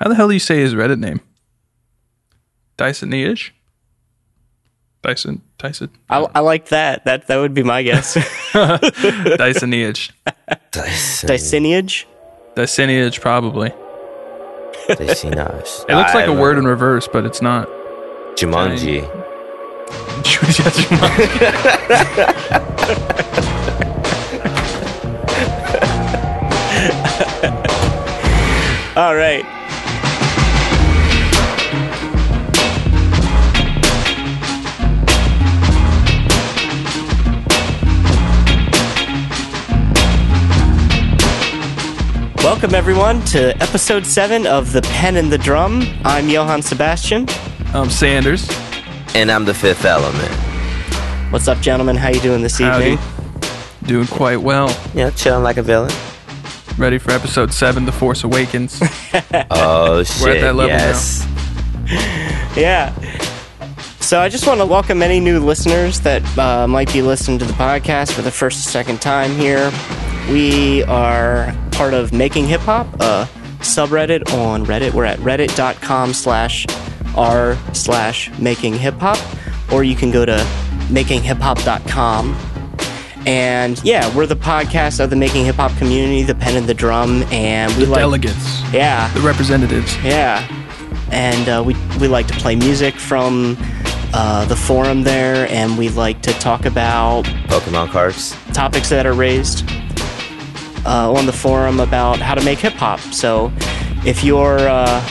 How the hell do you say his Reddit name? Dyson Niche? Dyson Tyson I, I like that. That that would be my guess. Dyson Niche. Dyson. Dyseniage? Dysoniage probably. Dysonage. It looks like a I'm, word in reverse, but it's not. Jumanji. Jumanji. All right. Welcome, everyone, to episode 7 of The Pen and the Drum. I'm Johann Sebastian. I'm Sanders. And I'm the fifth element. What's up, gentlemen? How you doing this Howdy. evening? Doing quite well. Yeah, chilling like a villain. Ready for episode seven, The Force Awakens. Oh shit! that level yes. Yeah. So I just want to welcome any new listeners that uh, might be listening to the podcast for the first or second time here. We are part of Making Hip Hop, a subreddit on Reddit. We're at reddit.com slash r slash making hip hop, or you can go to makinghip-hop.com. And yeah, we're the podcast of the Making Hip Hop community, the pen and the drum, and we The like delegates, yeah, the representatives. yeah, and uh, we we like to play music from uh, the forum there, and we like to talk about Pokemon cards. topics that are raised uh, on the forum about how to make hip hop. So, if you're a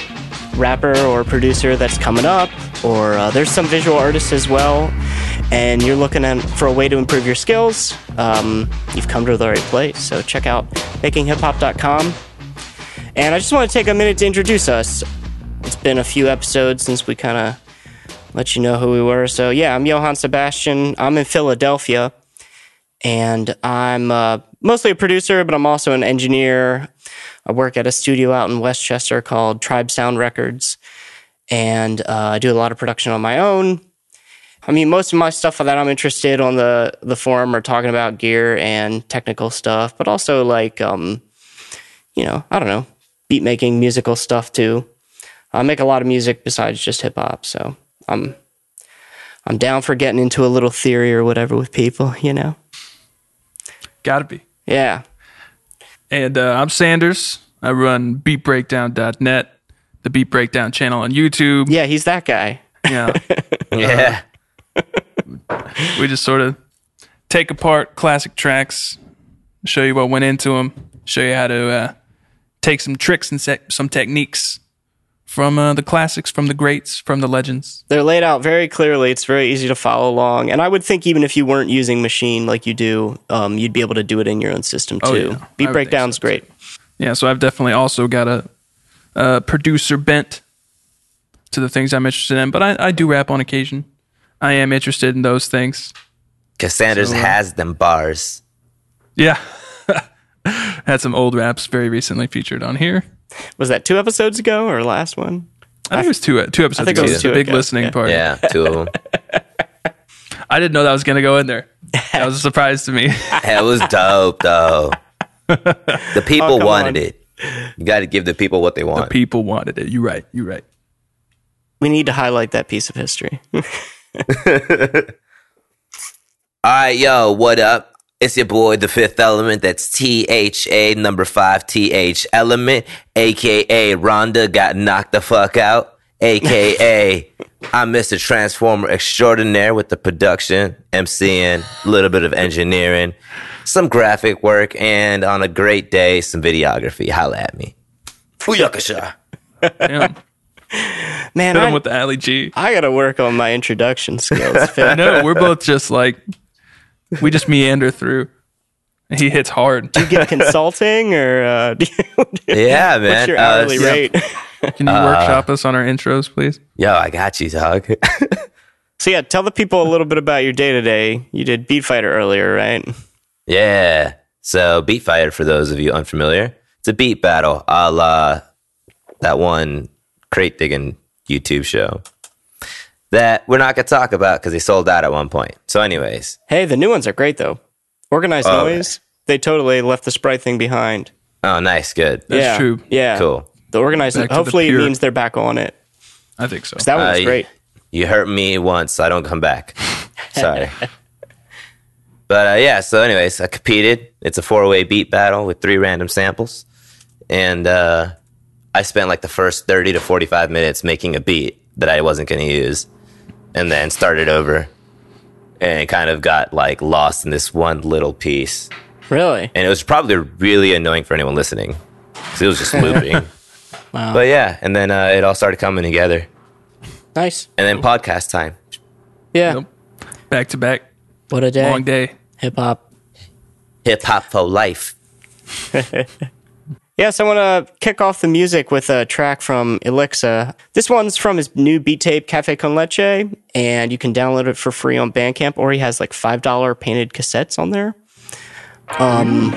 rapper or producer that's coming up, or uh, there's some visual artists as well, and you're looking for a way to improve your skills, um, you've come to the right place. So check out makinghiphop.com. And I just want to take a minute to introduce us. It's been a few episodes since we kind of let you know who we were. So yeah, I'm Johann Sebastian. I'm in Philadelphia and I'm uh, mostly a producer, but I'm also an engineer. I work at a studio out in Westchester called Tribe Sound Records, and uh, I do a lot of production on my own. I mean, most of my stuff that I'm interested on the the forum are talking about gear and technical stuff, but also like, um, you know, I don't know, beat making, musical stuff too. I make a lot of music besides just hip hop, so I'm I'm down for getting into a little theory or whatever with people, you know. Gotta be. Yeah. And uh, I'm Sanders. I run beatbreakdown.net, the Beat Breakdown channel on YouTube. Yeah, he's that guy. Yeah. Yeah. we just sort of take apart classic tracks, show you what went into them, show you how to uh, take some tricks and se- some techniques from uh, the classics, from the greats, from the legends. They're laid out very clearly. It's very easy to follow along. And I would think even if you weren't using machine like you do, um, you'd be able to do it in your own system too. Oh, yeah. Beat breakdown's so, great. Yeah, so I've definitely also got a, a producer bent to the things I'm interested in, but I, I do rap on occasion. I am interested in those things. Because Sanders So, uh, has them bars. Yeah. Had some old raps very recently featured on here. Was that two episodes ago or last one? I think it was two uh, two episodes I think it was two a big ago, listening yeah. part. Yeah, two of them. I didn't know that was going to go in there. That was a surprise to me. it was dope though. The people Oh, wanted on. it. You got to give the people what they want. The people wanted it. You're right. You're right. We need to highlight that piece of history. All right, yo, what up? It's your boy, the fifth element. That's T H A number five T H element, aka Rhonda got knocked the fuck out, aka I'm Mr. Transformer extraordinaire with the production, MCing, a little bit of engineering, some graphic work, and on a great day, some videography. Holla at me. Booyakasha. Damn. Man, Hit him I, with the Ali G. I got to work on my introduction skills. Phil. I. We're both just like, we just meander through. He hits hard. Do you get consulting or uh, do you- Yeah, man. what's your Uh, hourly yeah. rate? Can you workshop us on our intros, please? Yo, I got you, dog. So yeah, tell the people a little bit about your day to day. You did Beat Fighter earlier, right? Yeah. So Beat Fighter, for those of you unfamiliar, it's a beat battle a la that one crate digging YouTube show that we're not going to talk about because they sold out at one point. So, anyways, Hey, the new ones are great though. Organized Oh, noise. They totally left the sprite thing behind. oh, nice, good. That's yeah, true. Yeah. Cool. the organized, Back to the Hopefully, it means they're back on it. I think so. that one was Uh, great. You hurt me once, I don't come back. Sorry. but uh, yeah, so anyways, I competed. It's a four way beat battle with three random samples. And uh, I spent like the first 30 to 45 minutes making a beat that I wasn't going to use and then started over and kind of got like lost in this one little piece. Really? And it was probably really annoying for anyone listening because it was just looping. Wow. But yeah, and then uh, it all started coming together. Nice. And then podcast time. Yeah. Yep. Back to back, What a day. long day. Hip hop. Hip hop for life. Yes, I want to kick off the music with a track from YLXA. This one's from his new beat tape, Cafe Con Leche, and you can download it for free on Bandcamp, or he has like $5 painted cassettes on there. Um,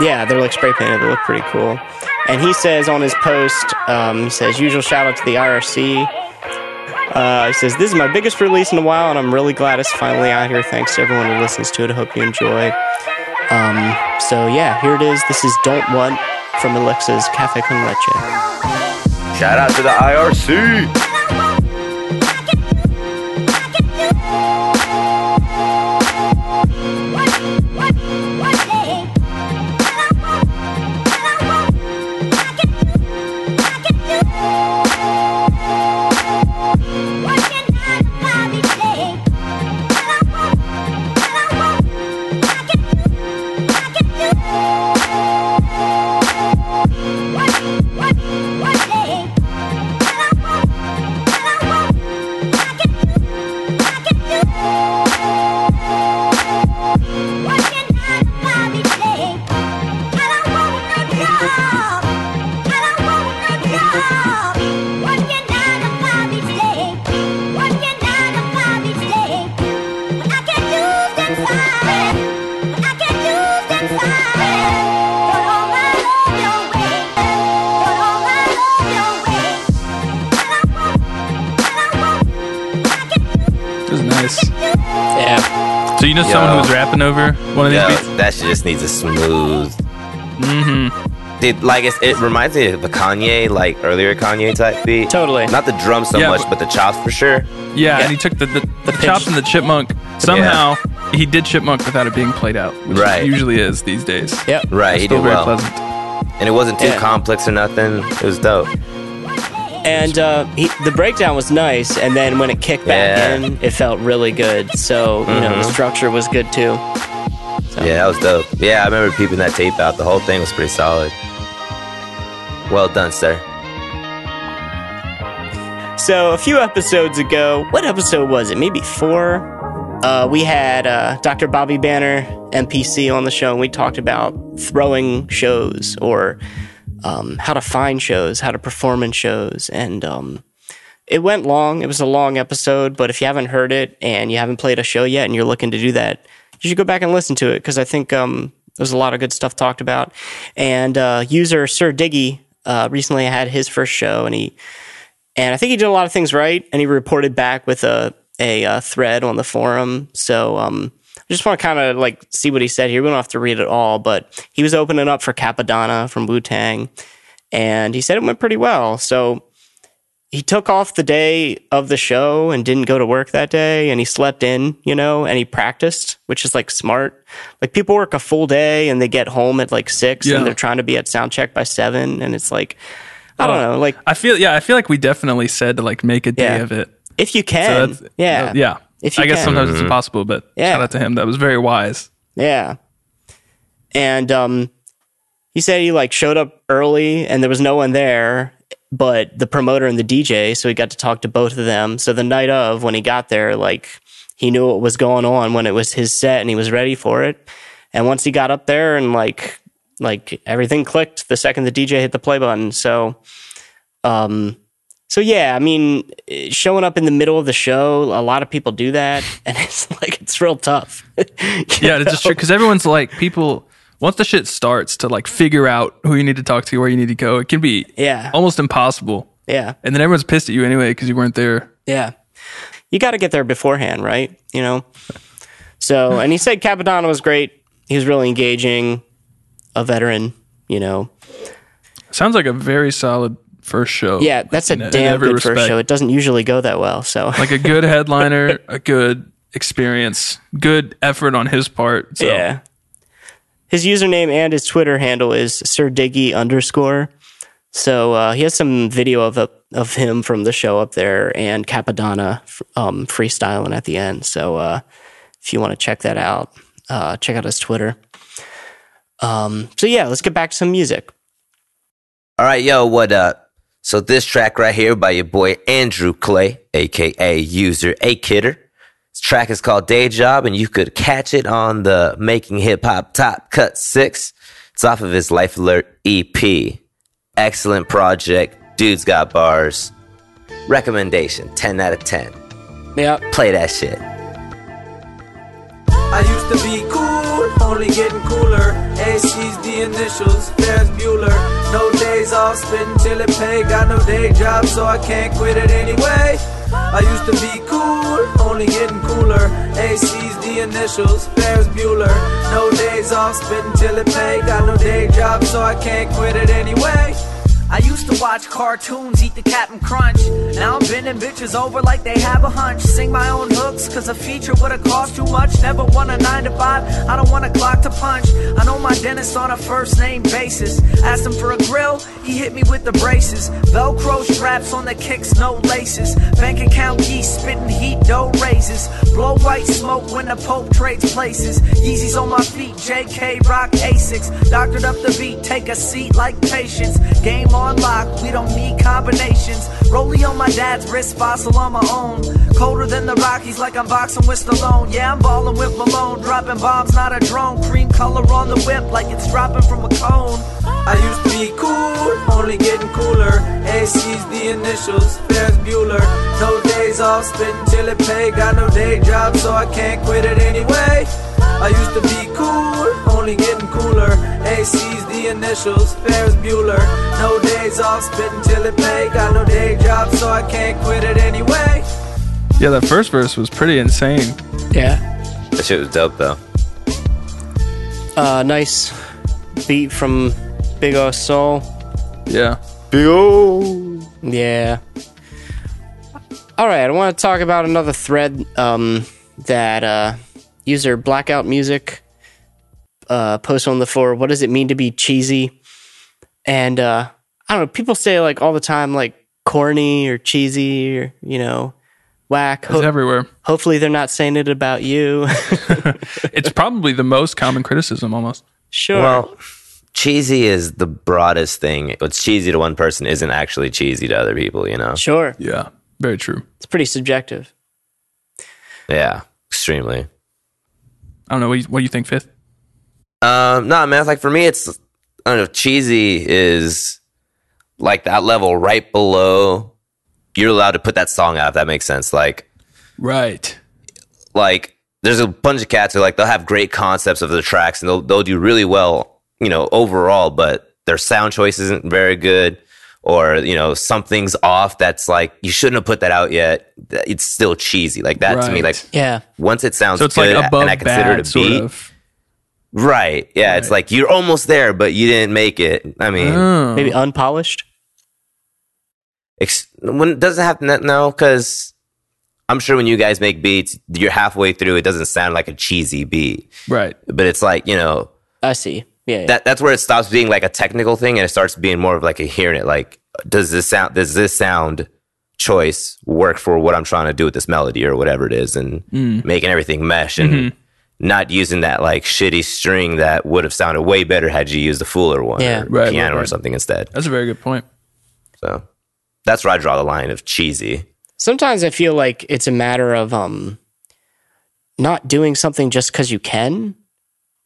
yeah, they're like spray painted. They look pretty cool. And he says on his post, um, he says, usual shout out to the IRC. Uh, he says, This is my biggest release in a while, and I'm really glad it's finally out here. Thanks to everyone who listens to it. I hope you enjoy. Um, so, yeah, here it is. This is Don't Want from YLXA's Cafe Con Leche. Shout out to the IRC. This someone Yo. rapping over one of these Yo, beats? that shit just needs a smooth. Mm-hmm. Dude, like it's, it reminds me of the Kanye, like earlier Kanye type beat. Totally. Not the drums so Yeah, much, but- but the chops for sure. Yeah, Yeah. and he took the, the, the, pitch. chops and the chipmunk. Somehow he did chipmunk without it being played out, which Right. usually is these days. Yep. Right, he Still did very well, pleasant. and it wasn't too Yeah. complex or nothing. It was dope. And uh, he, the breakdown was nice, and then when it kicked back Yeah. in, it felt really good. So, you know, the Mhm. structure was good too. So, Yeah, that was dope. Yeah, I remember peeping that tape out. The whole thing was pretty solid. Well done, sir. So a few episodes ago, what episode was it? Maybe four. Uh, we had uh, Dr. Bobby Banner, MPC, on the show, and we talked about throwing shows or um, how to find shows, how to perform in shows, and um, it went long. It was a long episode, but if you haven't heard it and you haven't played a show yet, and you're looking to do that, you should go back and listen to it because I think um, there's a lot of good stuff talked about. And uh, user Sir Diggy uh, recently had his first show, and he and I think he did a lot of things right, and he reported back with a a, uh thread on the forum. So um, I just want to kind of like see what he said here. We don't have to read it all, but he was opening up for Cappadonna from Wu Tang, and he said it went pretty well. So he took off the day of the show and didn't go to work that day, and he slept in, you know, and he practiced, which is like smart. Like people work a full day and they get home at like six, Yeah. and they're trying to be at sound check by seven, and it's like. I don't Oh. know, like I feel yeah, I feel like we definitely said to like make a day Yeah. of it. if you can, that's- yeah, yeah. If you I guess can. sometimes it's impossible, but Yeah. shout out to him. That was very wise. Yeah. And um he said he like showed up early and there was no one there but the promoter and the DJ, so he got to talk to both of them. So the night of when he got there, like he knew what was going on when it was his set and he was ready for it. And once he got up there and like like everything clicked the second the DJ hit the play button. So um so yeah, I mean, showing up in the middle of the show, a lot of people do that, and it's like it's real tough. Yeah, it's just true because everyone's like people. Once the shit starts to like figure out who you need to talk to, where you need to go, it can be Yeah, almost impossible. yeah, And then everyone's pissed at you anyway because you weren't there. yeah. You got to get there beforehand, right? You know. So, and he said Cappadonna was great. He was really engaging, a veteran. You know. Sounds like a very solid first show. Yeah, that's a in- in damn every good first show. It doesn't usually go that well. So Like a good headliner, a good experience, good effort on his part. So. yeah. His username and his Twitter handle is Sir Diggy underscore. So uh, he has some video of a, of him from the show up there and Cappadonna um, freestyling at the end. So uh, if you want to check that out, uh, check out his Twitter. Um, so yeah, let's get back to some music. All right, yo, what up? So this track right here by your boy Andrew Clay, aka User A Kidder. This track is called Day Job, and you could catch it on the Making Hip Hop Top Cut Six. It's off of his Life Alert EP. Excellent project. Dude's got bars. Recommendation: ten out of ten. Yeah, Play that shit. I used to be cool, only getting cooler. AC's the initials, Ferris Bueller. No days off, spitting till it pay. Got no day job, so I can't quit it anyway. I used to be cool, only getting cooler. AC's the initials, Ferris Bueller. No days off, spitting till it pay. Got no day job, so I can't quit it anyway. I used to watch cartoons, eat the Captain Crunch. Now I'm bending bitches over like they have a hunch. Sing my own hooks, cause a feature would've cost too much. Never want a 9 to 5, I don't want a clock to punch. I know my dentist on a first name basis. Asked him for a grill, he hit me with the braces. Velcro straps on the kicks, no laces. Bank account geese, spitting heat, dough raises. Blow white smoke when the Pope trades places. Yeezys on my feet, JK Rock Asics. Doctored up the beat, take a seat like patience. Game on lock, we don't need combinations. Rollie on my dad's wrist, fossil on my own. Colder than the Rockies, like I'm boxing with Stallone. Yeah, I'm balling with Malone, dropping bombs, not a drone. Cream color on the whip, like it's dropping from a cone. I used to be cool, only getting cooler. AC's the initials, Ferris Bueller. No days off, spitting till it pay. Got no day job, so I can't quit it anyway. I used to be cool, only getting cooler. AC's the initials, Ferris Bueller. No days off, spitting till it pay. Got no day job, so I can't quit it anyway. Yeah, that first verse was pretty insane. yeah. That shit was dope though. Uh, nice beat from Big O Soul. Yeah. Big O. Yeah. All right, I want to talk about another thread um, that uh, user Blackout Music uh, posted on the floor. What does it mean to be cheesy? And uh, I don't know. People say like all the time, like corny or cheesy or you know, whack. It's everywhere. hopefully, they're not saying it about you. It's probably the most common criticism almost. sure. Well, cheesy is the broadest thing. What's cheesy to one person isn't actually cheesy to other people, you know? sure. Yeah. Very true. It's pretty subjective. Yeah, extremely. I don't know. What do you, what do you think, Fifth? Um, no, man, It's like for me, it's, I don't know, cheesy is like that level right below. You're allowed to put that song out, if that makes sense. Like, Right. like there's a bunch of cats who like they'll have great concepts of the tracks and they'll they'll do really well, you know, overall, but their sound choice isn't very good, or you know something's off. That's like you shouldn't have put that out yet. It's still cheesy. Like that to me, like Yeah. once it sounds So it's good like above and I consider bad, it a sort beat, of. right? Yeah, it's like you're almost there, but you didn't make it. I mean, Oh. Maybe unpolished. ex- when it doesn't have to no because. I'm sure when you guys make beats, you're halfway through. It doesn't sound like a cheesy beat, Right. but it's like you know, I see. Yeah. yeah. that that's where it stops being like a technical thing and it starts being more of like a hearing it like does this sound does this sound choice work for what I'm trying to do with this melody or whatever it is and making everything mesh and not using that like shitty string that would have sounded way better had you used the fuller one Yeah. or Right, piano right, or something instead. That's a very good point. So that's where I draw the line of cheesy. sometimes I feel like it's a matter of um not doing something just because you can,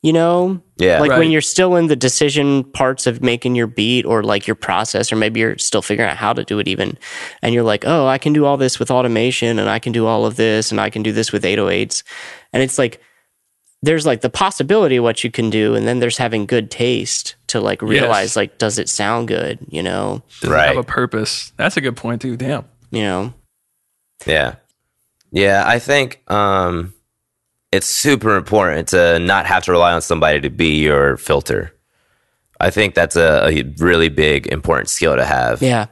you know? Yeah. Like Right. when you're still in the decision parts of making your beat or like your process, or maybe you're still figuring out how to do it even. And you're like, oh, I can do all this with automation and I can do all of this and I can do this with 808s. And it's like, there's like the possibility of what you can do. And then there's having good taste to like realize, Yes. like, does it sound good? You know? Does it Right. have a purpose? That's a good point too. Damn. You know? Yeah. Yeah, I think um it's super important to not have to rely on somebody to be your filter. I think that's a, a really big important skill to have. Yeah.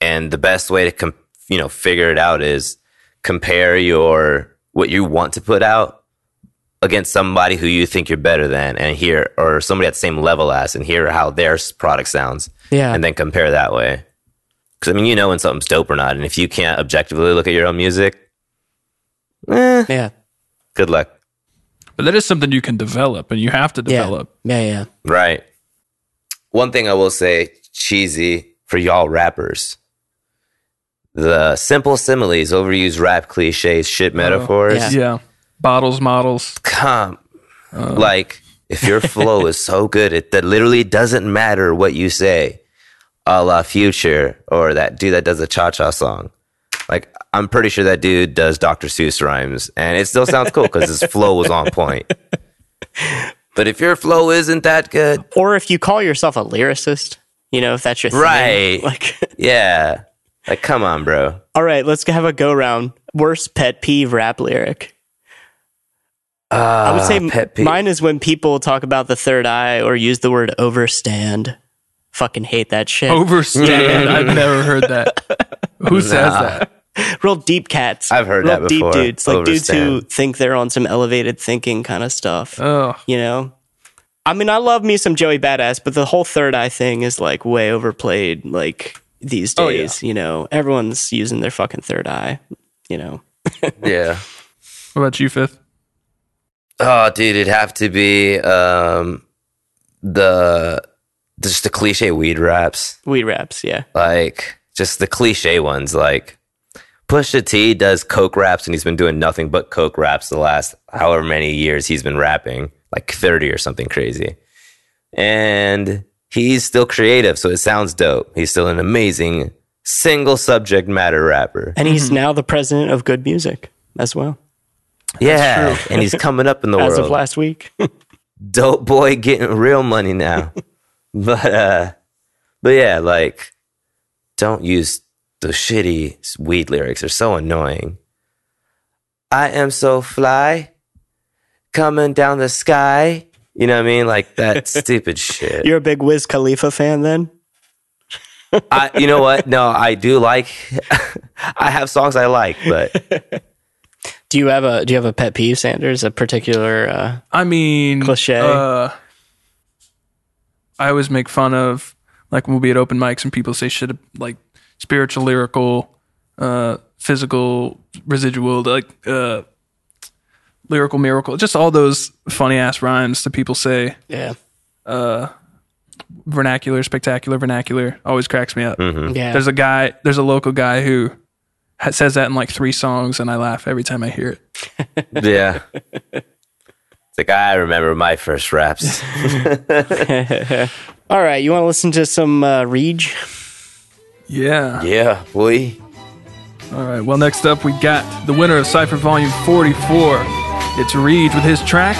And the best way to com- you know figure it out is compare your what you want to put out against somebody who you think you're better than and hear or somebody at the same level as and hear how their product sounds Yeah. and then compare that way because i mean you know when something's dope or not and if you can't objectively look at your own music eh, yeah. Good luck But that is something you can develop and you have to develop. Yeah. Yeah. right one thing i will say cheesy for y'all rappers the simple similes overused rap cliches shit uh, metaphors yeah. Yeah. Bottles, models. come. Uh. like, if your flow is so good, it that literally doesn't matter what you say, a la Future or that dude that does a cha cha song. Like, I'm pretty sure that dude does Dr. Seuss rhymes, and it still sounds cool because his flow was on point. But if your flow isn't that good, Or if you call yourself a lyricist, you know, if that's your thing. Right. Like, yeah, like, come on, bro. all right, let's have a go round. Worst pet peeve rap lyric. Uh, I would say Ah, pet peeve. mine is when people talk about the third eye or use the word overstand. Fucking hate that shit. Overstand. I've never heard that. Who says that? Real deep cats. I've heard Real that deep before. dudes. Like dudes who think they're on some elevated thinking kind of stuff. Oh, you know? I mean, I love me some Joey Badass, but the whole third eye thing is like way overplayed. Like these Oh, yeah. days, you know, everyone's using their fucking third eye. You know, Yeah. what about you, Fifth? Oh, dude, it'd have to be um, the just the cliche weed raps. weed raps. Yeah, like just the cliche ones like Pusha T does coke raps and he's been doing nothing but coke raps the last however many years he's been rapping like 30 or something crazy and he's still creative so it sounds dope he's still an amazing single subject matter rapper and Mm-hmm. he's now the president of good music as well yeah and he's coming up in the as world of last week. dope boy getting real money now. but uh but yeah, like don't use the shitty weed lyrics. They're so annoying. I am so fly coming down the sky. You know what I mean? Like that stupid shit. You're a big Wiz Khalifa fan, then? I you know what? No, I do like I have songs I like, but Do you have a Do you have a pet peeve, Sanders? A particular? Uh, I mean, Cliche. Uh, I always make fun of like when we'll be at open mics and people say shit like spiritual, lyrical, uh, physical, residual, like uh, lyrical, miracle, just all those funny ass rhymes that people say. yeah, Vernacular, spectacular, vernacular always cracks me up. yeah. There's a guy, there's a local guy who ha- says that in like three songs, and I laugh every time I hear it. yeah. It's like I remember my first raps. All right, you want to listen to some uh, ReeG? Yeah. Yeah, boy. All right. Well, next up, we got the winner of Cypher Volume 44. It's ReeG with his track,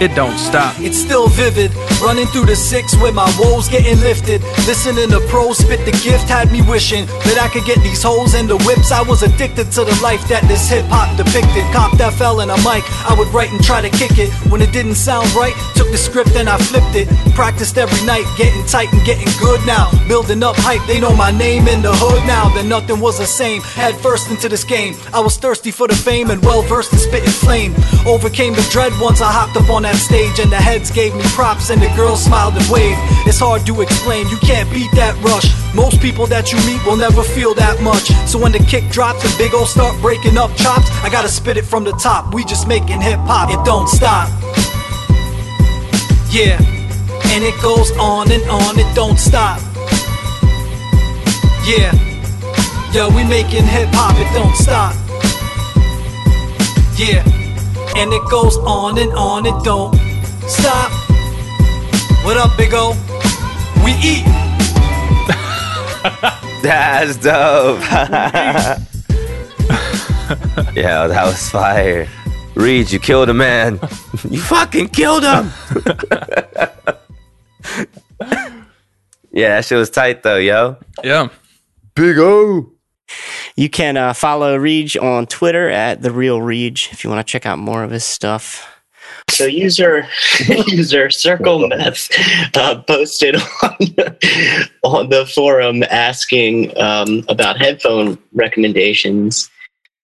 It Don't Stop. It's still vivid, running through the six with my woes getting lifted. Listening to pros spit the gift had me wishing that I could get these hoes and the whips. I was addicted to the life that this hip hop depicted. Cop that fell in a mic, I would write and try to kick it. When it didn't sound right, took the script and I flipped it. Practiced every night, getting tight and getting good now. Building up hype, they know my name in the hood now. Then nothing was the same. Head first into this game. I was thirsty for the fame and well versed in spitting flame. Overcame the dread once I hopped up on that stage and the heads gave me props and the girls smiled and waved. It's hard to explain, you can't beat that rush. Most people that you meet will never feel that much. So when the kick drops and big ol' start breaking up chops, I gotta spit it from the top. We just making hip hop, it don't stop. Yeah, and it goes on and on, it don't stop. Yeah, yo, we making hip hop, it don't stop. Yeah, and it goes on and on, it don't stop. What up, big O? We eat. That's dope. yeah, that was fire. ReeG, you killed a man. you fucking killed him. yeah, that shit was tight though, yo. Yeah. Big O. You can uh, follow ReeG on Twitter at the real ReeG if you want to check out more of his stuff. So user user Circle Meth uh, posted on, on the forum asking um, about headphone recommendations,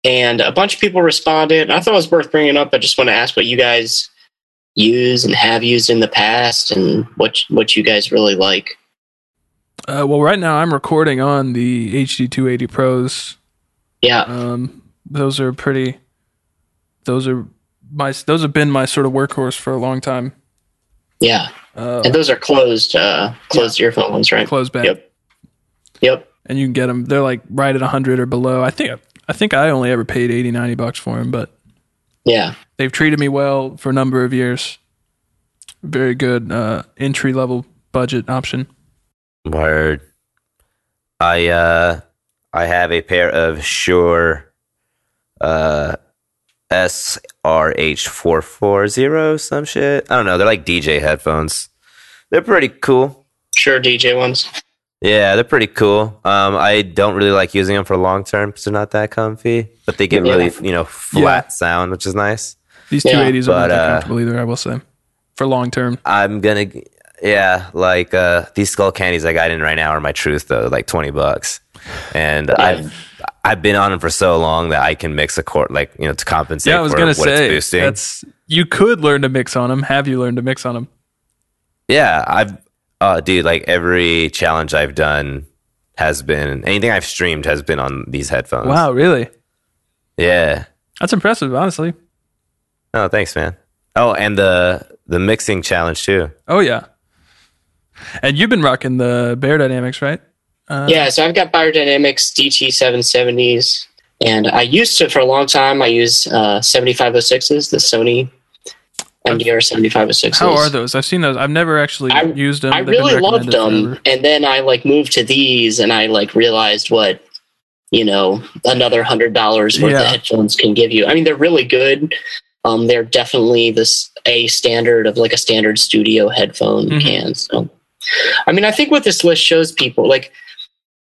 and a bunch of people responded. I thought it was worth bringing up. I just want to ask what you guys use and have used in the past, and what what you guys really like. Uh, well, right now I'm recording on the HD 280 Pros. Yeah, Um, those are pretty. Those are my. Those have been my sort of workhorse for a long time. yeah, Uh, and those are closed uh, closed earphones, right? closed back, Yep. Yep. and you can get them. They're like right at 100 or below. I think. I think I only ever paid 80, 90 bucks for them, but Yeah. they've treated me well for a number of years. Very good uh, entry level budget option. Word. I uh I have a pair of Shure uh SRH440 some shit. I don't know, they're like DJ headphones. They're pretty cool. Sure, DJ ones. Yeah, they're pretty cool. Um I don't really like using them for long term because they're not that comfy, but they get Yeah. really, you know, flat Yeah. sound, which is nice. These Yeah, 280s are not but, that uh, comfortable either. I will say, for long term. I'm gonna, yeah, like uh, these Skullcandys I got in right now are my truth though, like twenty bucks, and I've I've been on them for so long that I can mix a chord like you know to compensate. Yeah, I was for gonna what it's say boosting. that's you could learn to mix on them. Have you learned to mix on them? yeah, I've oh dude, like every challenge I've done has been anything I've streamed has been on these headphones. Wow, really? Yeah. That's impressive, honestly. Oh, thanks, man. Oh, and the the mixing challenge too. Oh yeah. And you've been rocking the Beyerdynamics, right? Uh, Yeah, so I've got Beyerdynamics DT770s, and I used to for a long time. I use uh, 7506s, the Sony MDR 7506s. How are those? I've seen those. I've never actually I- used them. I They've really loved them, forever. and then I like moved to these, and I like realized what you know another hundred dollars worth Yeah. of headphones can give you. I mean, they're really good. Um, they're definitely this a standard of like a standard studio headphone Mhm. can. So, I mean, I think what this list shows people like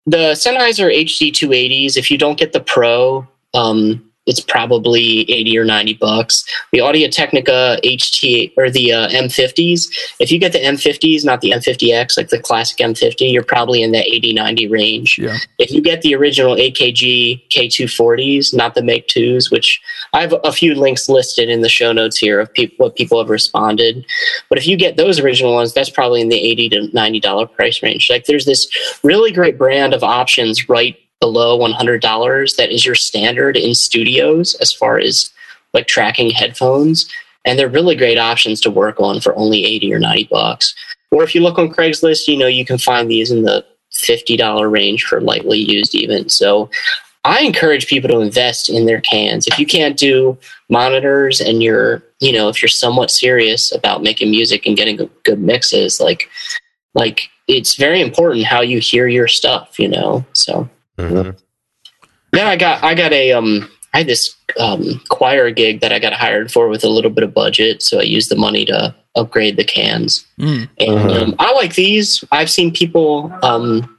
the Sennheiser HD 280s. If you don't get the Pro, um, it's probably 80 or 90 bucks. The Audio Technica HT or the uh, M50s, if you get the M50s, not the M50X, like the classic M50, you're probably in that 80 90 range. Yeah. If you get the original AKG K240s, not the Make 2s, which I have a few links listed in the show notes here of peop what people have responded. But if you get those original ones, that's probably in the 80 to $90 price range. Like there's this really great brand of options right below $100 that is your standard in studios as far as like tracking headphones. And they're really great options to work on for only 80 or 90 bucks. Or if you look on craigslist you know you can find these in the $50 range for lightly used even. So i encourage people to invest in their cans. If you can't do monitors and you're you know if you're somewhat serious about making music and getting good- mixes like like it's very important how you hear your stuff you know so Mhm. then I got I got a um I had this um choir gig that I got hired for with a little bit of budget, so I used the money to upgrade the cans. Mm. And Mhm. um, I like these. I've seen people um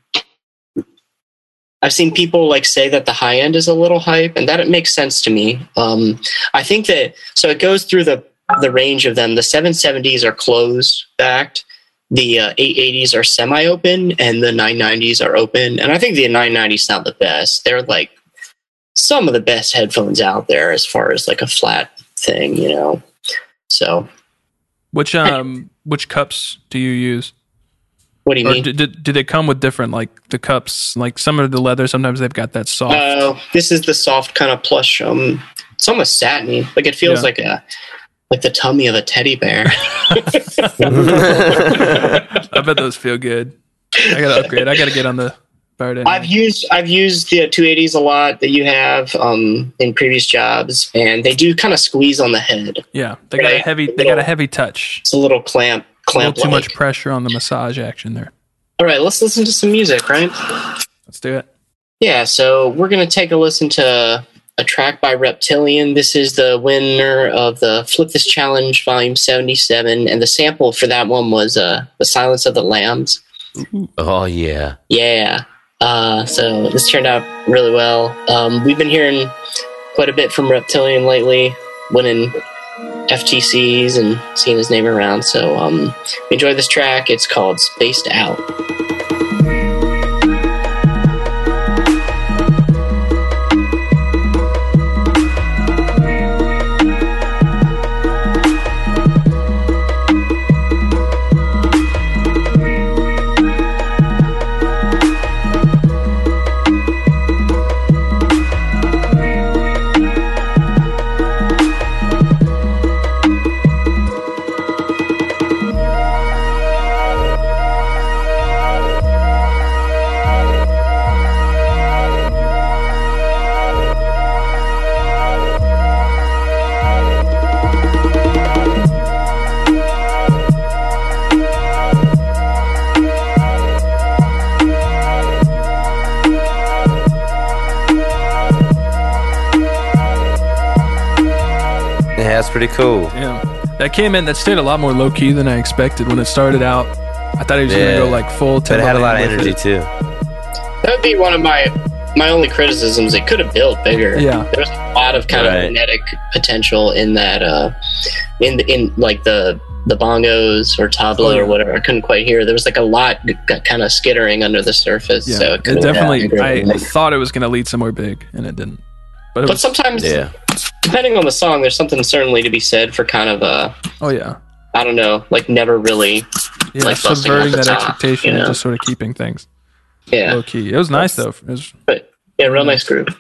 I've seen people like say that the high end is a little hype, and that it makes sense to me. Um, I think that so it goes through the the range of them. The 770s are closed backed, the uh, 880s are semi open, and the 990s are open. And I think the 990s sound the best. They're like some of the best headphones out there as far as like a flat thing, you know. So, Which um which cups do you use? what do you Or mean? do, do, do they come with different like the cups? Like some of the leather, sometimes they've got that soft. Uh, this is the soft kind of plush. Um, it's almost satiny. Like it feels Yeah. like a like the tummy of a teddy bear. I bet those feel good. I gotta upgrade. I gotta get on the Bear I've used I've used the 280s a lot that you have um, in previous jobs, and they do kind of squeeze on the head. Yeah, they got a heavy. They got a heavy touch. It's a little clamp A little clamp too much pressure on the massage action there. All right, let's listen to some music, right? Let's do it. Yeah, so we're going to take a listen to a track by Reptilian. This is the winner of the Flip This Challenge Volume 77, and the sample for that one was uh, The Silence of the Lambs. oh yeah. Yeah. Uh, so this turned out really well. Um, we've been hearing quite a bit from Reptilian lately, winning FTCs and seeing his name around. So um, enjoy this track. It's called Spaced Out. Pretty cool. Yeah. That came in, that stayed a lot more low key than I expected when it started out. I thought he was Yeah. going to go like full But it had a lot of energy it. too. That would be one of my my only criticisms. It could have built bigger. Yeah. there's a lot of kind Right. of kinetic potential in that. Uh, in in like the the bongos or tabla Oh, yeah. or whatever. I couldn't quite hear. There was like a lot got kind of skittering under the surface. Yeah. So it it could definitely, been I bigger. thought it was going to lead somewhere big, and it didn't. But But was, sometimes, Yeah. depending on the song, there's something certainly to be said for kind of a. oh, yeah. I don't know, like never really, Yeah, Like subverting that top, expectation you know? and just sort of keeping things yeah, low key. It was nice, though. It was, but yeah, real nice group.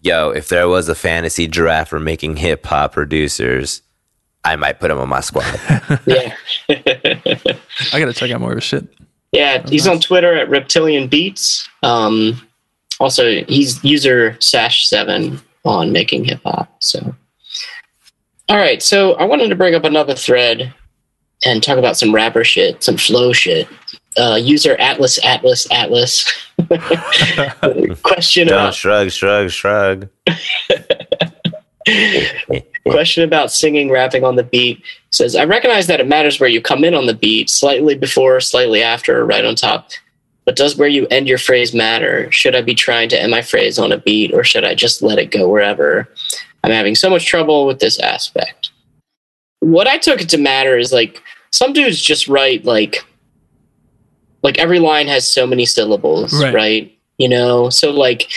Yo, if there was a fantasy giraffe for making hip hop producers, I might put him on my squad. Yeah. I got to check out more of his shit. Yeah, he's on Twitter at Reptilian Beats. Um, also, he's user Sash Seven on Making Hip Hop. So, all right. So I wanted to bring up another thread and talk about some rapper shit, some flow shit. Uh, user Atlas Atlas Atlas. Question Don't about shrug, shrug, shrug. question about singing, rapping on the beat. Says, I recognize that it matters where you come in on the beat, slightly before, slightly after, or right on top. But does where you end your phrase matter? Should I be trying to end my phrase on a beat, or should I just let it go wherever? I'm having so much trouble with this aspect. What I took it to matter is like some dudes just write like like every line has so many syllables, Right. right? You know, so like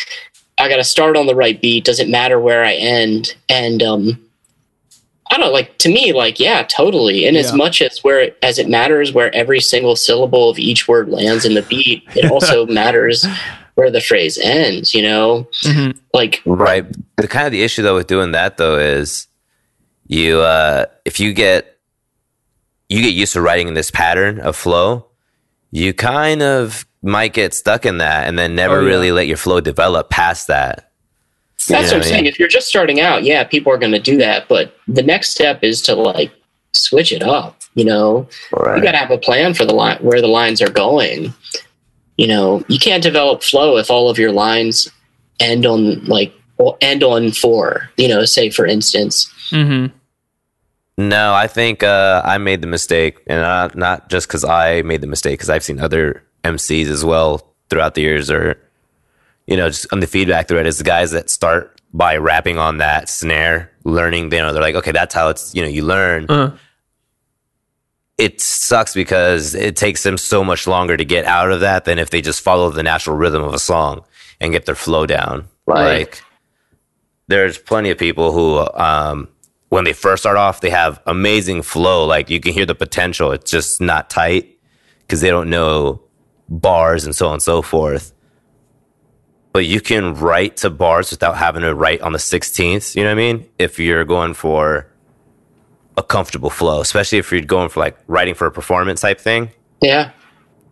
I got to start on the right beat. Doesn't matter where I end. And um, I don't know, like to me, like yeah, totally. And as much as where as it matters where every single syllable of each word lands in the beat, it also matters where the phrase ends. You know, Mhm. like Right. The kind of the issue though with doing that though is you uh if you get you get used to writing in this pattern of flow, you kind of might get stuck in that and then never Oh, yeah. really let your flow develop past that. That's Yeah, what I'm yeah. saying. If you're just starting out, yeah, people are going to do that. But the next step is to like switch it up. You know, you got to have a plan for the line where the lines are going. You know, you can't develop flow if all of your lines end on like or end on four. You know, say for instance. Mhm. No, I think uh, I made the mistake, and not not just because I made the mistake, because I've seen other MCs as well throughout the years, or you know, just on the feedback thread is the guys that start by rapping on that snare, learning. You know, they're like, okay, that's how it's. You know, you learn. Uh, It sucks because it takes them so much longer to get out of that than if they just follow the natural rhythm of a song and get their flow down. Right. Like, there's plenty of people who, um, when they first start off, they have amazing flow. Like you can hear the potential. It's just not tight because they don't know bars and so on and so forth. But you can write to bars without having to write on the 16th. You know what I mean? If you're going for a comfortable flow, especially if you're going for like writing for a performance type thing. Yeah,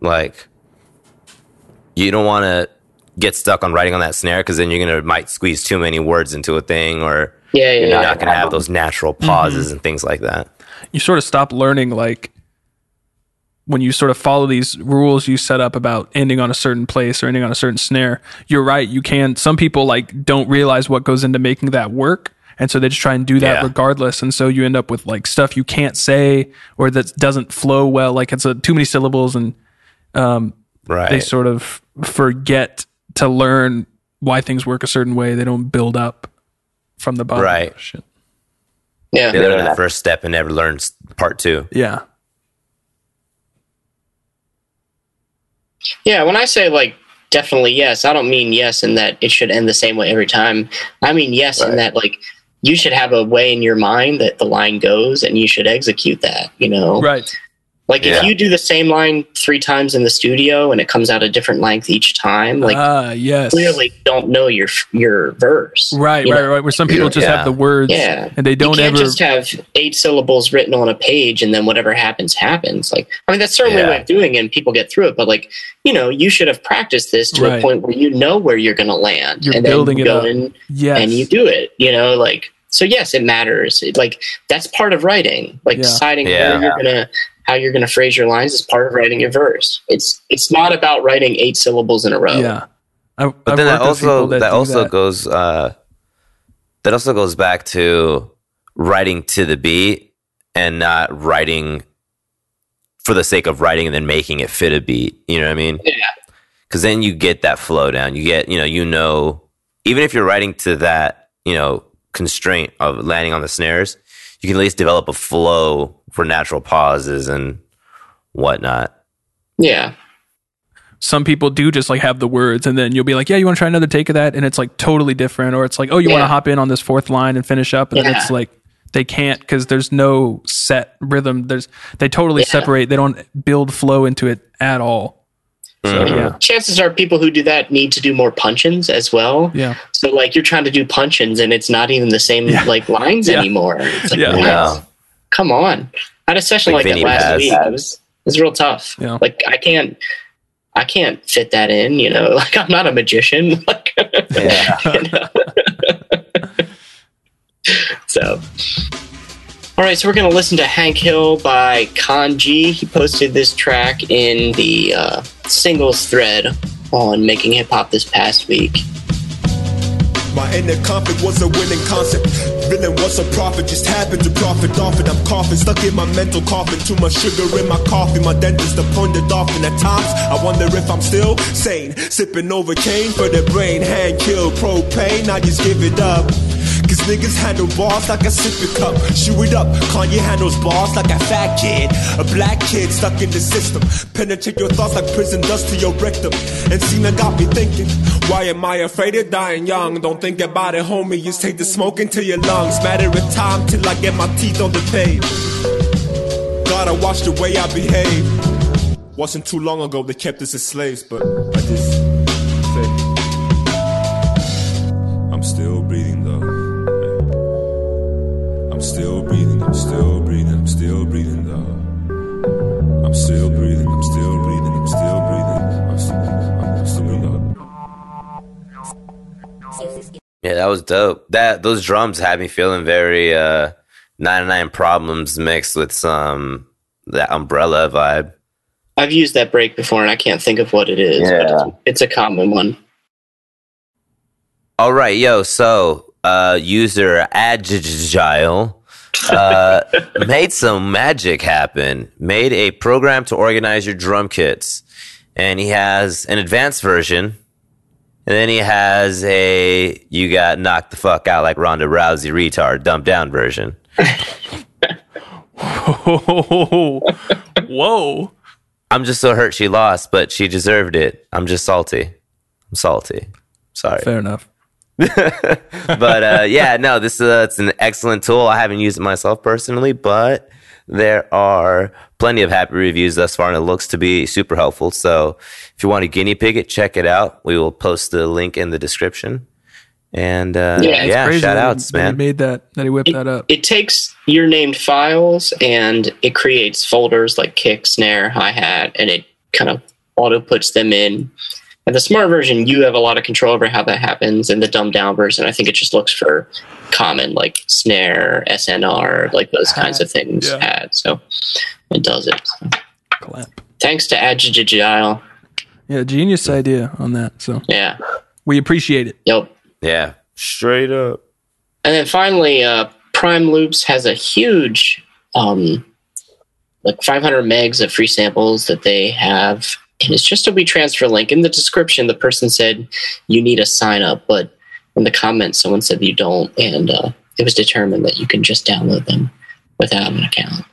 Like, you don't want to get stuck on writing on that snare because then you're gonna might squeeze too many words into a thing, or yeah, yeah. you're yeah. not gonna have those natural pauses mm-hmm. and things like that. you sort of stop learning like when you sort of follow these rules you set up about ending on a certain place or ending on a certain snare you're right you can some people like don't realize what goes into making that work and so they just try and do that Yeah. regardless and so you end up with like stuff you can't say or that doesn't flow well like it's a, too many syllables and um, Right. they sort of forget to learn why things work a certain way they don't build up from the bottom Right. Shit. Yeah. They learn the first step and never learn part two. Yeah. Yeah, when I say like definitely yes, I don't mean yes in that it should end the same way every time. I mean yes in that like you should have a way in your mind that the line goes and you should execute that, you know. Right. Like Yeah. if you do the same line 3 times in the studio and it comes out a different length each time, like ah, yes. clearly don't know your your verse. Right, right, know? right. Where some people just Yeah. have the words Yeah. and they don't you can't ever. just have eight syllables written on a page and then whatever happens happens. Like, I mean, that's certainly a way Yeah. of doing and people get through it. But like, you know, you should have practiced this to Right. a point where you know where you're going to land. You're and building then it you go up. in yes. and you do it. You know, like so. Yes, it matters. It, like that's part of writing. Like Yeah. deciding Yeah. where you're gonna. How you're going to phrase your lines is part of writing a verse. It's it's not about writing eight syllables in a row. Yeah. I, But I've then that worked with people also that, do also that. goes uh, that also goes back to writing to the beat and not writing for the sake of writing and then making it fit a beat. You know what I mean? Yeah. Because then you get that flow down. You get you know you know even if you're writing to that you know constraint of landing on the snares, you can at least develop a flow for natural pauses and whatnot. Yeah. some people do just like have the words and then you'll be like, yeah, you want to try another take of that? And it's like totally different. Or it's like, oh, you want to hop in on this fourth line and finish up. And then it's like, they can't because there's no set rhythm. There's, they totally Yeah. separate. They don't build flow into it at all. So Mhm. yeah. Chances are people who do that need to do more punch-ins as well. Yeah. So like you're trying to do punch-ins and it's not even the same Yeah. like lines Yeah. anymore. It's like, Yeah. what? Yeah. Come on. I had a session Like like, that last Paz. week. It was it was real tough. Yeah. Like I can't I can't fit that in, you know. Like I'm not a magician. Like Yeah. you know? so all right, so we're going to listen to Hank Hill by Khan-Ji. He posted this track in the uh, singles thread on Making Hip Hop this past week. My inner conflict was a winning concept. Villain was a prophet, just happened to profit off it. I'm coughing, stuck in my mental coffin. Too much sugar in my coffee. My dentist appointed often at times. I wonder if I'm still sane. Sipping over cane for the brain. Hank Hill propane. I just give it up. Cause niggas handle bars like a sippy cup. Shoot it up. Kanye handles bars like a fat kid. A black kid stuck in the system. Penetrate your thoughts like prison dust to your rectum. And Cena got me thinking, why am I afraid of dying young? Don't think about it, homie. Just take the smoke into your lungs. Matter of time till I get my teeth on the pave. Gotta watch the way I behave. Wasn't too long ago they kept us as slaves, but I just I'm still breathing though. I'm still breathing, I'm still breathing, I'm still breathing though. I'm still breathing, I'm still breathing, I'm still breathing. I'm still, I'm still breathing. Yeah, that was dope. That those drums had me feeling very uh 99 problems mixed with some that umbrella vibe. I've used that break before and I can't think of what it is, but Yeah. it's, it's a common one. All right, yo, so uh user Agile uh made some magic happen. Made a program to organize your drum kits. And he has an advanced version. And then he has a you got knocked the fuck out like Ronda Rousey retard dumbed down version. Whoa. I'm just so hurt she lost, but she deserved it. I'm just salty. I'm salty. Sorry. Fair enough. but uh, yeah, no, this uh, it's an excellent tool. I haven't used it myself personally, but there are plenty of happy reviews thus far, and it looks to be super helpful. So if you want to guinea pig it, check it out. We will post the link in the description. And uh, Yeah, yeah, it's Crazy shout that he- outs, that He man. made that, that he whipped that up. It takes your named files and it creates folders like kick, snare, hi hat, and it kind of auto puts them in. And the smart version, you have a lot of control over how that happens. And the dumbed down version, I think it just looks for common like snare, SNR, like those kinds of things. yeah. Hat, so it does it. So, Clap. thanks to Agile. Yeah, genius idea on that. So Yeah. we appreciate it. Yep. Yeah, straight up. And then finally, uh, Prime Loops has a huge, um, like 500 megs of free samples that they have. And it's just a WeTransfer link. In the description, the person said you need a sign up, but in the comments, someone said you don't. And uh, it was determined that you can just download them without an account.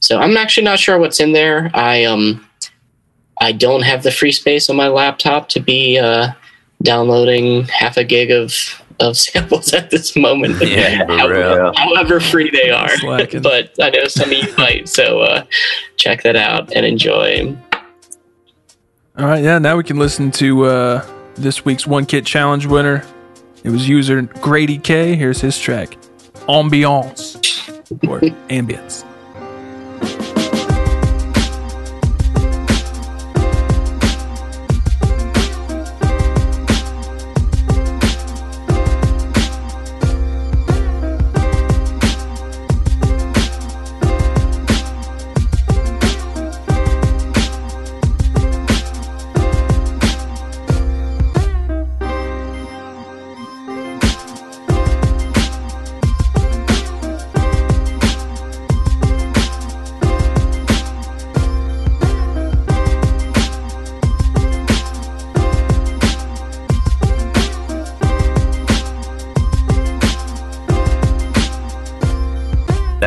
So I'm actually not sure what's in there. I um I don't have the free space on my laptop to be uh, downloading half a gig of of samples at this moment. Yeah, however, however free they are. But I know some of you might. So uh, check that out and enjoy. All right, yeah. Now we can listen to uh, this week's One Kit Challenge winner. It was user Grady K. Here's his track, Ambiance or Ambience.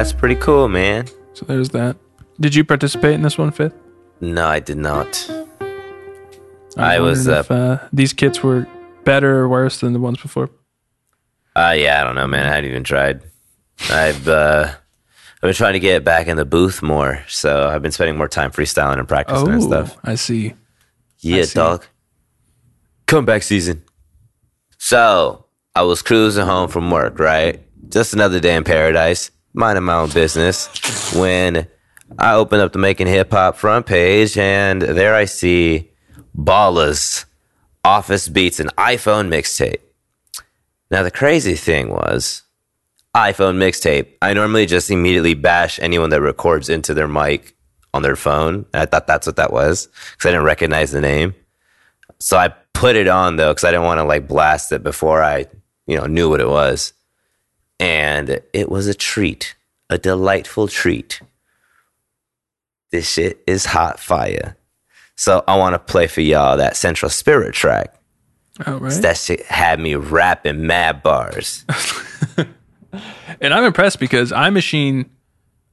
That's pretty cool, man. So there's that. Did you participate in this one, Fifth? No, I did not. I was, wondering if uh, these kits were better or worse than the ones before. Uh yeah, I don't know, man. I haven't even tried. I've uh I've been trying to get back in the booth more, so I've been spending more time freestyling and practicing and Oh, stuff. I see. Yeah, see. dog. Comeback season. So I was cruising home from work, right? Just another day in paradise, minding my own business, when I open up the Making Hip Hop front page, and there I see Balla's Office Beats an iPhone mixtape. Now the crazy thing was iPhone mixtape. I normally just immediately bash anyone that records into their mic on their phone. And I thought that's what that was because I didn't recognize the name. So I put it on though because I didn't want to like blast it before I, you know, knew what it was. And it was a treat, a delightful treat. This shit is hot fire. So I want to play for y'all that Central Spirit track. Oh, right. That shit had me rapping mad bars. And I'm impressed because iMaschine,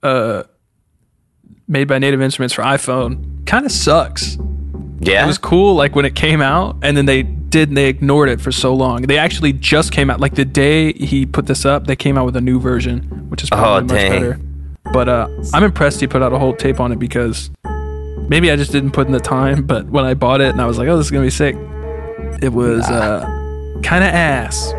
uh, made by Native Instruments for iPhone, kind of sucks. Yeah. It was cool, like when it came out, and then they did. They ignored it for so long. They actually just came out, like the day he put this up, they came out with a new version, which is probably Oh, much dang. better. But uh, I'm impressed he put out a whole tape on it because maybe I just didn't put in the time. But when I bought it and I was like, "Oh, this is gonna be sick," it was uh, kind of ass.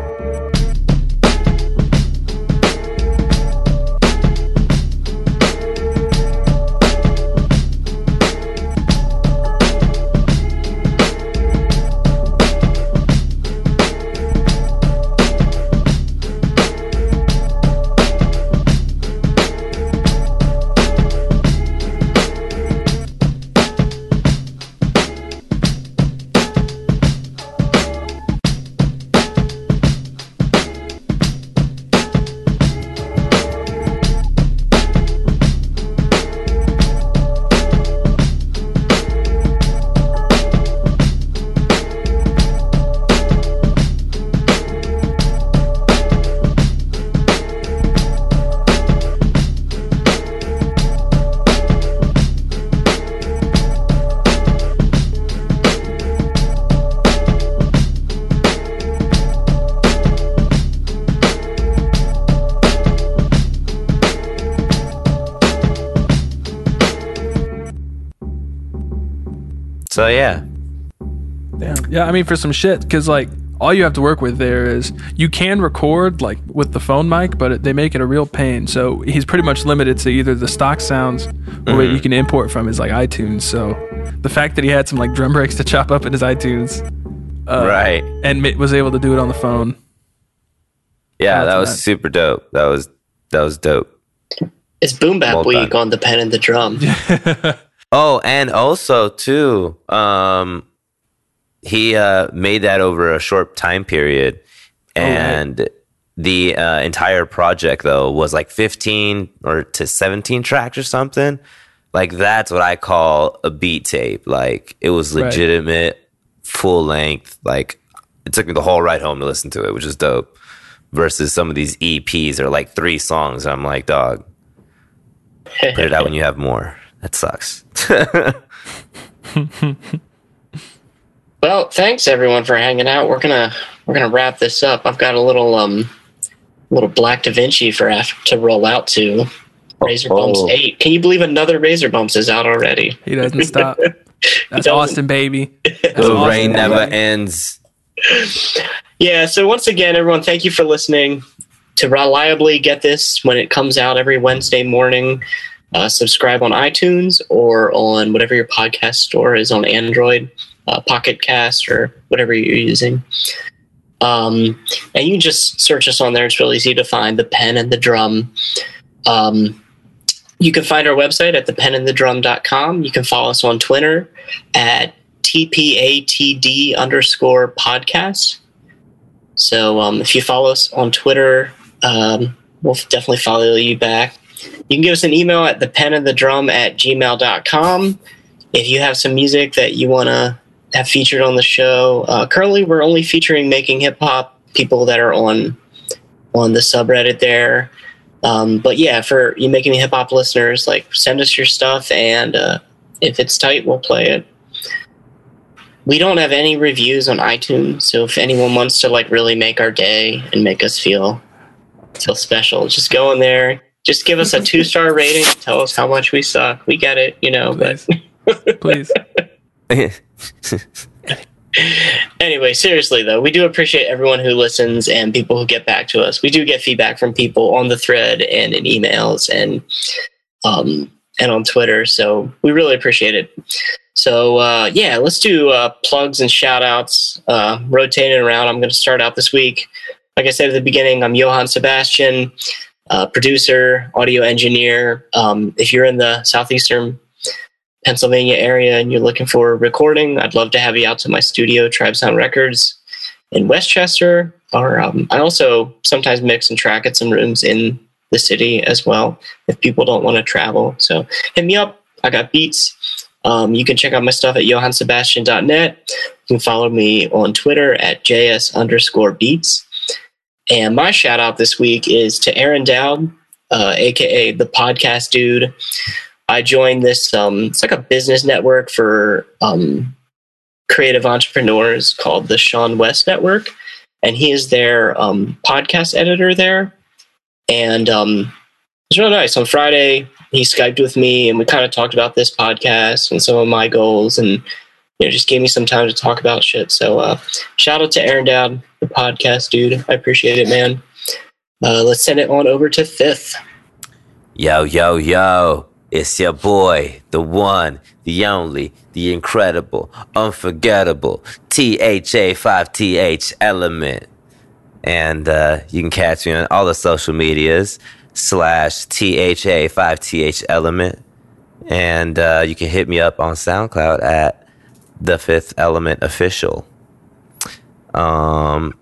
I mean for some shit, because like all you have to work with there is you can record like with the phone mic, but it, they make it a real pain. So he's pretty much limited to either the stock sounds or what you can import from his like iTunes. So the fact that he had some like drum breaks to chop up in his iTunes uh, right. and ma- was able to do it on the phone. Yeah, that was that. super dope. That was that was dope. It's Boom Bap Well Week done. on the pen and the drum. Oh, and also too, um, he uh, made that over a short time period, and the uh, entire project though was like fifteen or to seventeen tracks or something. Like that's what I call a beat tape. Like it was Right. legitimate, full length. Like it took me the whole ride home to listen to it, which is dope. versus some of these EPs are like three songs. I'm like, dog, put it out when you have more. That sucks. Well, thanks everyone for hanging out. We're gonna we're gonna wrap this up. I've got a little um little Black Da Vinci for after to roll out to. Razor Bumps Oh. eight. Can you believe another Razor Bumps is out already? He doesn't stop. That's doesn't. Austin, baby. That's the Austin, rain never baby. ends. Yeah. So once again, everyone, thank you for listening. To reliably get this when it comes out every Wednesday morning, uh, subscribe on iTunes or on whatever your podcast store is on Android, uh, Pocket Cast, or whatever you're using. Um, and you can just search us on there. It's really easy to find the pen and the drum. Um, you can find our website at thepenandthedrum.com. You can follow us on Twitter at TPATD underscore podcast. So um, if you follow us on Twitter, um, we'll definitely follow you back. You can give us an email at thepenandthedrum at gmail.com. If you have some music that you want to have featured on the show, uh, currently we're only featuring making hip hop people that are on on the subreddit there. Um, but yeah, for you making hip hop listeners, like send us your stuff, and uh, if it's tight, we'll play it. We don't have any reviews on iTunes, so if anyone wants to like really make our day and make us feel feel special, just go in there, just give us a two star rating, tell us how much we suck. We get it, you know. But Please. Anyway, seriously though, we do appreciate everyone who listens and people who get back to us. We do get feedback from people on the thread and in emails and um and on Twitter, so we really appreciate it. So uh, yeah, let's do uh, plugs and shout outs. Uh, rotating around, I'm going to start out this week. Like I said at the beginning, I'm Johann Sebastian, uh, producer, audio engineer. Um, if you're in the southeastern Pennsylvania area and you're looking for a recording, I'd love to have you out to my studio, Tribe Sound Records, in West Chester. Or um, I also sometimes mix and track at some rooms in the city as well if people don't want to travel. So hit me up. I got beats. Um, you can check out my stuff at johansebastian.net. You can follow me on Twitter at js underscore beats. And my shout out this week is to Aaron Dowd, uh, aka the podcast dude. I joined this. Um, it's like a business network for um, creative entrepreneurs called the seanwes Network, and he is their um, podcast editor there. And um, it's really nice. On Friday, he skyped with me, and we kind of talked about this podcast and some of my goals, and you know, just gave me some time to talk about shit. So, uh, shout out to Aaron Dowd, the podcast dude. I appreciate it, man. Uh, let's send it on over to Fifth. Yo, yo, yo. It's your boy, the one, the only, the incredible, unforgettable THA5TH element. And uh, you can catch me on all the social medias slash THA5TH element. And uh, you can hit me up on SoundCloud at The Fifth Element Official. Um,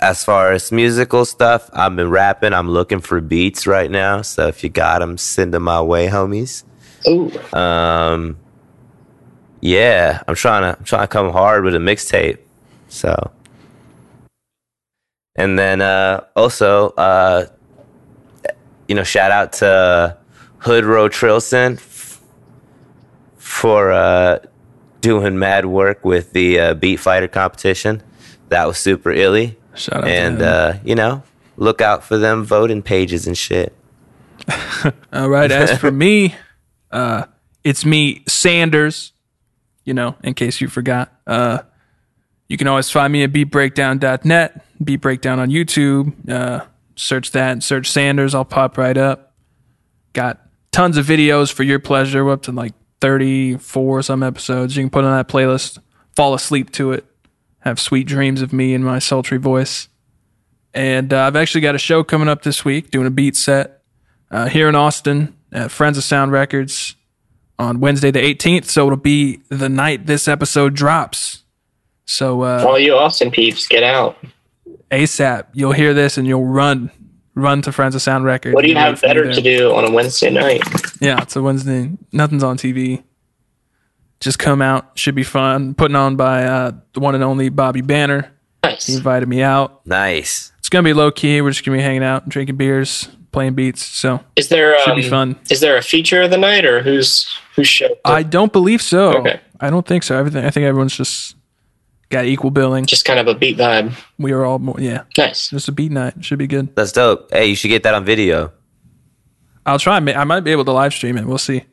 as far as musical stuff, I've been rapping. I'm looking for beats right now. So if you got them, send them my way, homies. Ooh, Um, yeah, I'm trying to I'm trying to come hard with a mixtape. So, and then uh, also, uh, you know, shout out to Hood Row Trilson f- for uh, doing mad work with the uh, Beat Fighter competition. That was super illy. Shout out and uh, you know, look out for them voting pages and shit. All right. As for me, uh, it's me, Sanders. You know, in case you forgot. Uh, you can always find me at beatbreakdown.net, Beat Breakdown on YouTube. Uh, search that and search Sanders. I'll pop right up. Got tons of videos for your pleasure. We're up to like 34 some episodes. You can put on that playlist, fall asleep to it, have sweet dreams of me and my sultry voice. And uh, I've actually got a show coming up this week, doing a beat set uh, here in Austin at Friends of Sound Records on Wednesday the 18th. So it'll be the night this episode drops. So uh, all you Austin peeps, get out. ASAP, you'll hear this and you'll run, run to Friends of Sound Records. What do you have better to do on a Wednesday night? Yeah, it's a Wednesday. Nothing's on TV. Just come out. Should be fun. Putting on by uh, the one and only Bobby Banner. Nice. He invited me out. Nice. It's gonna be low key. We're just gonna be hanging out, drinking beers, playing beats. So Is there should um, be fun. Is there a feature of the night, or who's who's show? I don't believe so. Okay. I don't think so. Everything. I think everyone's just got equal billing. Just kind of a beat vibe. We are all more. Yeah, Nice. just a beat night. Should be good. That's dope. Hey, you should get that on video. I'll try. I might be able to live stream it. We'll see.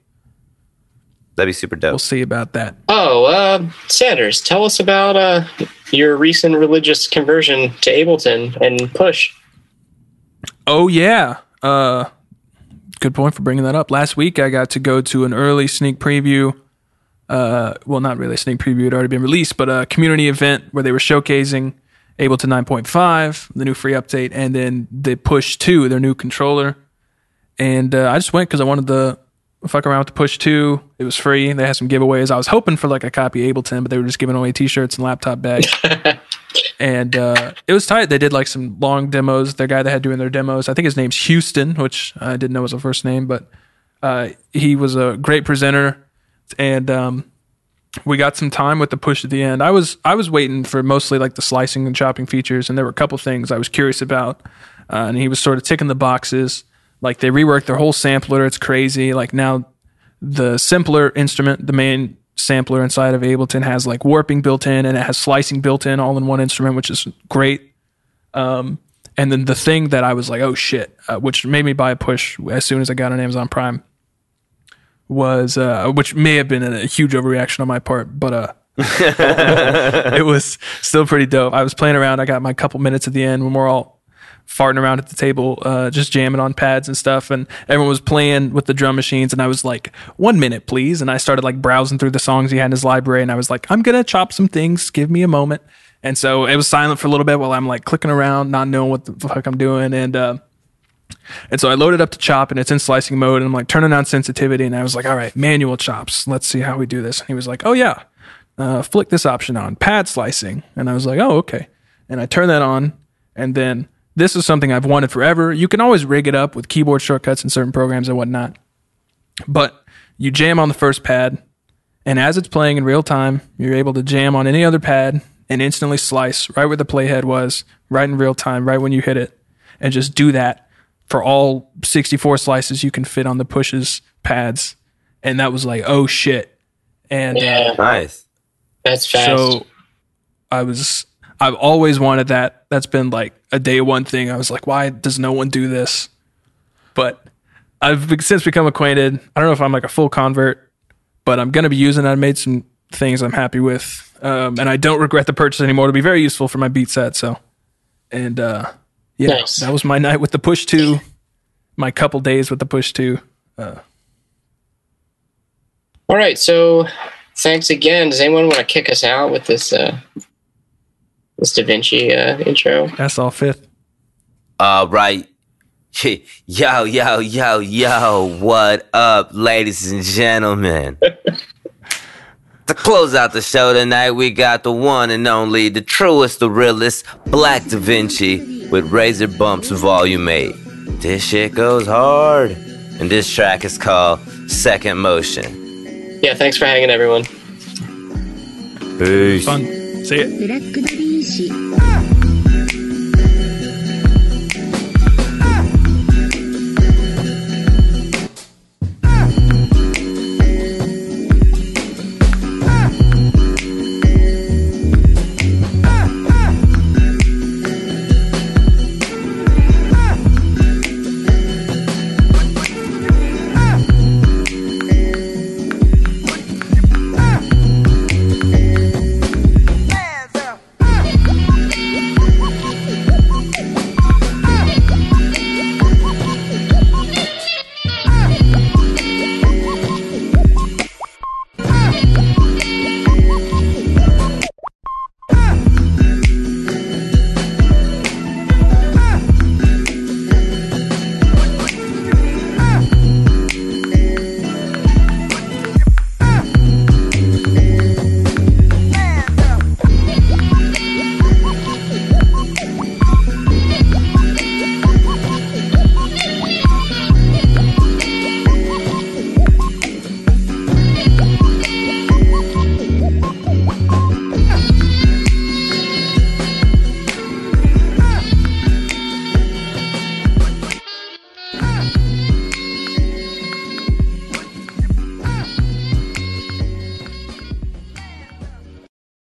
That'd be super dope. We'll see about that. Oh, uh, Sanders, tell us about uh, your recent religious conversion to Ableton and Push. Oh yeah. Uh good point for bringing that up. Last week I got to go to an early sneak preview. Uh well not really a sneak preview, it had already been released, but a community event where they were showcasing Ableton 9.5, the new free update, and then the Push 2, their new controller. And uh, I just went because I wanted to fuck around with the Push 2. It was free. They had some giveaways. I was hoping for like a copy of Ableton, but they were just giving away t-shirts and laptop bags. and uh, it was tight. They did like some long demos. The guy that had doing their demos, I think his name's Houston, which I didn't know was a first name, but uh, he was a great presenter, and um, we got some time with the push at the end. I was I was waiting for mostly like the slicing and chopping features, and there were a couple things I was curious about, uh, and he was sort of ticking the boxes. Like they reworked their whole sampler. It's crazy. Like now the simpler instrument, the main sampler inside of Ableton has like warping built in and it has slicing built in all in one instrument, which is great. Um, and then the thing that I was like, oh shit, uh, which made me buy a push as soon as I got on Amazon Prime was, uh, which may have been a huge overreaction on my part, but, uh, it was still pretty dope. I was playing around. I got my couple minutes at the end when we're all farting around at the table, uh, just jamming on pads and stuff. And everyone was playing with the drum machines. And I was like, one minute, please. And I started like browsing through the songs he had in his library. And I was like, I'm going to chop some things. Give me a moment. And so it was silent for a little bit while I'm like clicking around, not knowing what the fuck I'm doing. And, uh, and so I loaded up to chop and it's in slicing mode and I'm like turning on sensitivity and I was like, all right, manual chops. Let's see how we do this. And he was like, oh yeah, uh, flick this option on pad slicing. And I was like, oh, okay. And I turned that on and then this is something I've wanted forever. You can always rig it up with keyboard shortcuts in certain programs and whatnot. But you jam on the first pad and as it's playing in real time, you're able to jam on any other pad and instantly slice right where the playhead was, right in real time, right when you hit it, and just do that for all 64 slices you can fit on the pushes pads. And that was like, oh shit. And uh, Yeah, Nice. that's fast. so I was, I've always wanted that. That's been like a day one thing. I was like, why does no one do this? But I've since become acquainted. I don't know if I'm like a full convert, but I'm going to be using it. I made some things I'm happy with. Um, and I don't regret the purchase anymore. It'll be very useful for my beat set. So, and, uh, yeah, Nice. that was my night with the push two, my couple days with the push two. All right, so thanks again. Does anyone want to kick us out with this uh, this Da Vinci uh, intro? That's all fifth. All right. Yo, yo, yo, yo. What up, ladies and gentlemen? to close out the show tonight, we got the one and only, the truest, the realest, Black Da Vinci with Razor Bumps Volume 8. This shit goes hard. And this track is called Second Motion. Yeah, thanks for hanging, everyone. Peace. Fun. See ya. 起。嗯